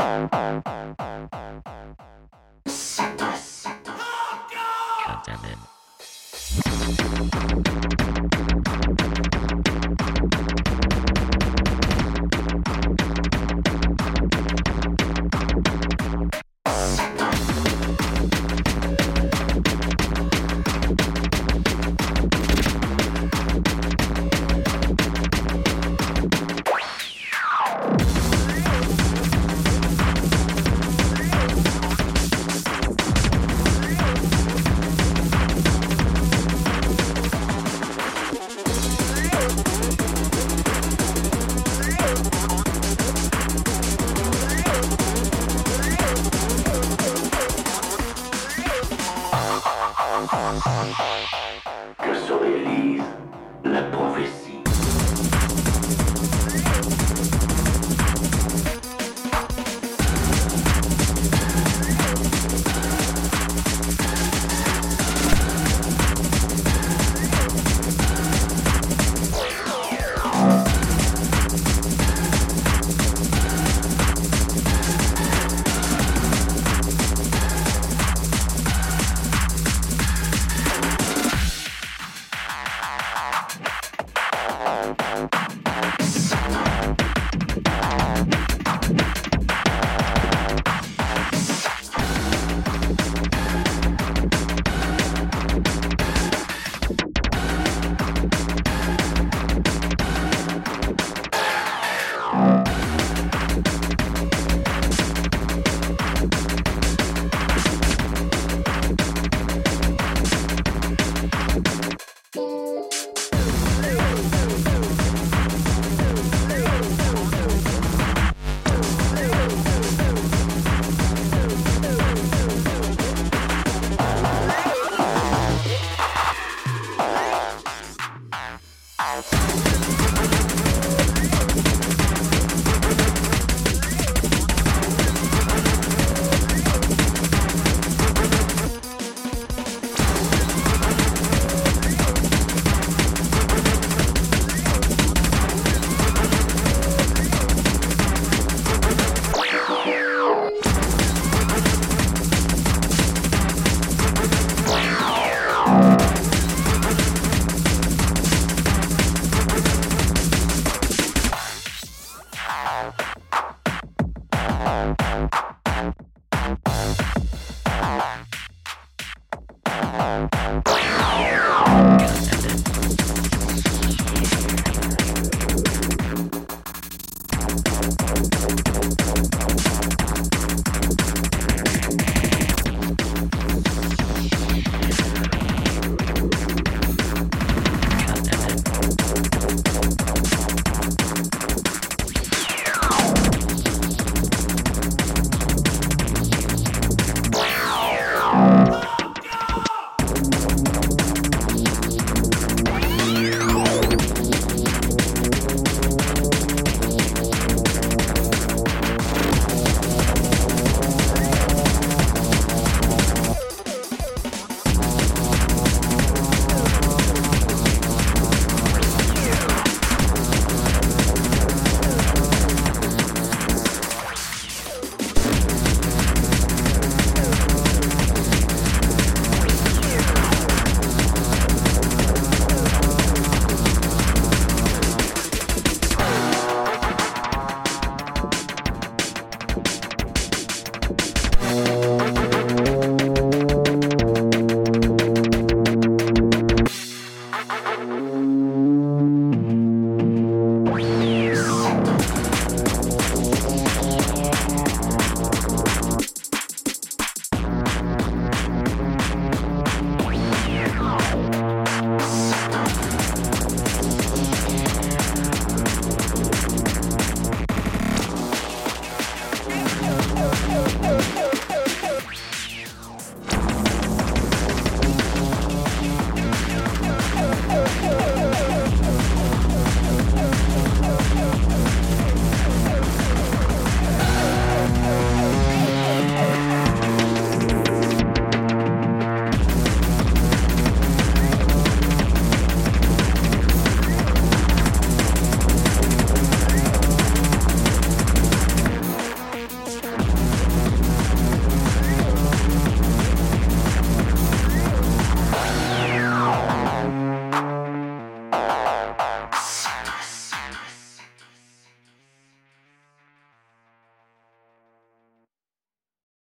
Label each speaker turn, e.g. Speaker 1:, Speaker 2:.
Speaker 1: Que Thank